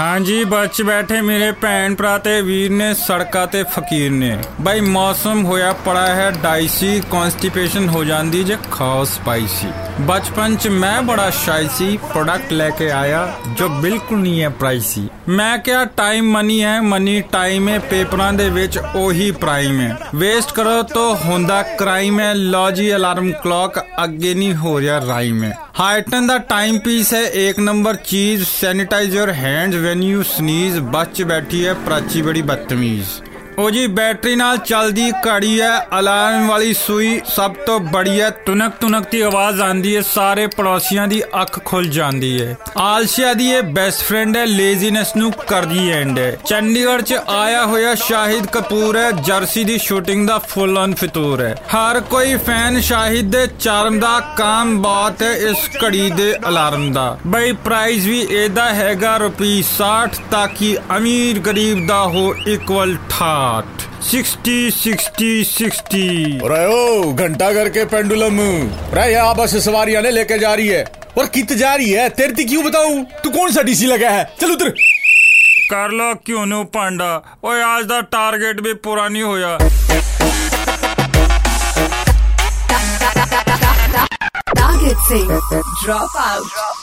ਹਾਂਜੀ ਬੱਚ ਬੈਠੇ ਮੇਰੇ ਭੈਣ ਭਰਾ ਤੇ ਵੀਰ ਨੇ, ਸੜਕਾਂ ਤੇ ਫਕੀਰ ਨੇ। ਬਾਈ, ਮੌਸਮ ਹੋਇਆ ਪੜਾ ਹੈ ਡਾਈਸੀ ਕਨਸਟੀਪੇਸ਼ਨ ਹੋ ਜਾਂਦੀ ਜੇ ਖਾਓ ਸਪਾਈਸੀ। ਬਚਪਨ ਚ ਮੈਂ ਬੜਾ ਸ਼ਾਈ ਸੀ ਪ੍ਰੋਡਕਟ ਲੈ ਕੇ ਆਇਆ, ਜੋ ਬਿਲਕੁਲ ਨਹੀਂ ਹੈ ਪ੍ਰਾਈਸੀ ਮੈਂ ਕਿਹਾ ਟਾਈਮ ਮਨੀ ਹੈ ਮਨੀ ਟਾਈਮ ਹੈ, ਪੇਪਰਾਂ ਦੇ ਵਿੱਚ ਉਹੀ ਪ੍ਰਾਈਮ ਹੈ। ਵੇਸਟ ਕਰੋ ਤਾਂ ਹੁੰਦਾ ਕ੍ਰਾਈਮ ਹੈ ਲੌਜੀ ਅਲਾਰਮ ਕਲੌਕ ਅੱਗੇ ਨਹੀਂ ਹੋ ਰਿਹਾ ਰਾਈਮ ਹੈ। हाइटन द टाइम पीस है एक नंबर चीज sanitize your hands when you sneeze बच बैठी है प्राची बड़ी बदतमीज़ ਉਹ ਜੀ, ਬੈਟਰੀ ਨਾਲ ਚੱਲਦੀ ਘੜੀ ਹੈ ਅਲਾਰਮ ਵਾਲੀ ਸੂਈ ਸਭ ਤੋਂ ਬੜੀ ਹੈ। ਤੁਨਕ ਤੁਨਕ ਦੀ ਆਵਾਜ਼ ਆਂਦੀ ਹੈ, ਸਾਰੇ ਪੜੋਸੀਆਂ ਦੀ ਅੱਖ ਖੁੱਲ ਜਾਂਦੀ ਹੈ। ਆਲਸ਼ੀਆ ਦੀ ਇਹ ਬੈਸਟ ਫਰੈਂਡ ਹੈ ਲੇਜ਼ੀਨੈਸ ਨੂੰ ਕਰਦੀ ਐਂਡ ਹੈ। ਚੰਡੀਗੜ੍ਹ 'ਚ ਆਇਆ ਹੋਇਆ ਸ਼ਾਹਿਦ ਕਪੂਰ ਹੈ, ਜਰਸੀ ਦੀ ਸ਼ੂਟਿੰਗ ਦਾ ਫੁੱਲ ਔਨ ਫਿਤੂਰ ਹੈ। ਹਰ ਕੋਈ ਫੈਨ ਸ਼ਾਹਿਦ ਦੇ ਚਾਰਮ ਦਾ ਕਾਮ ਬਾਤ ਹੈ, ਇਸ ਘੜੀ ਦੇ ਅਲਾਰਮ ਦਾ। ਬਈ ਪ੍ਰਾਈਸ ਵੀ ਇਹਦਾ ਹੈਗਾ ਰੁਪੀ 60 ਤਾਂ ਕਿ ਅਮੀਰ ਗਰੀਬ ਦਾ ਹੋ ਇਕੁਅਲ 68 साठ सिक्सटी सिक्सटी सिक्सटी। रहे हो घंटा घर के पेंडुलम। रहे आप बस सवारियाँ ने लेके जा रही है। और कित जा रही है? तेरती क्यों बताऊँ? तू कौन सा डीसी लगा है? चल उतर। कर लो क्यों नो पांडा? और आज का टारगेट भी पूरा नहीं होया। टारगेट से ड्रॉप आउट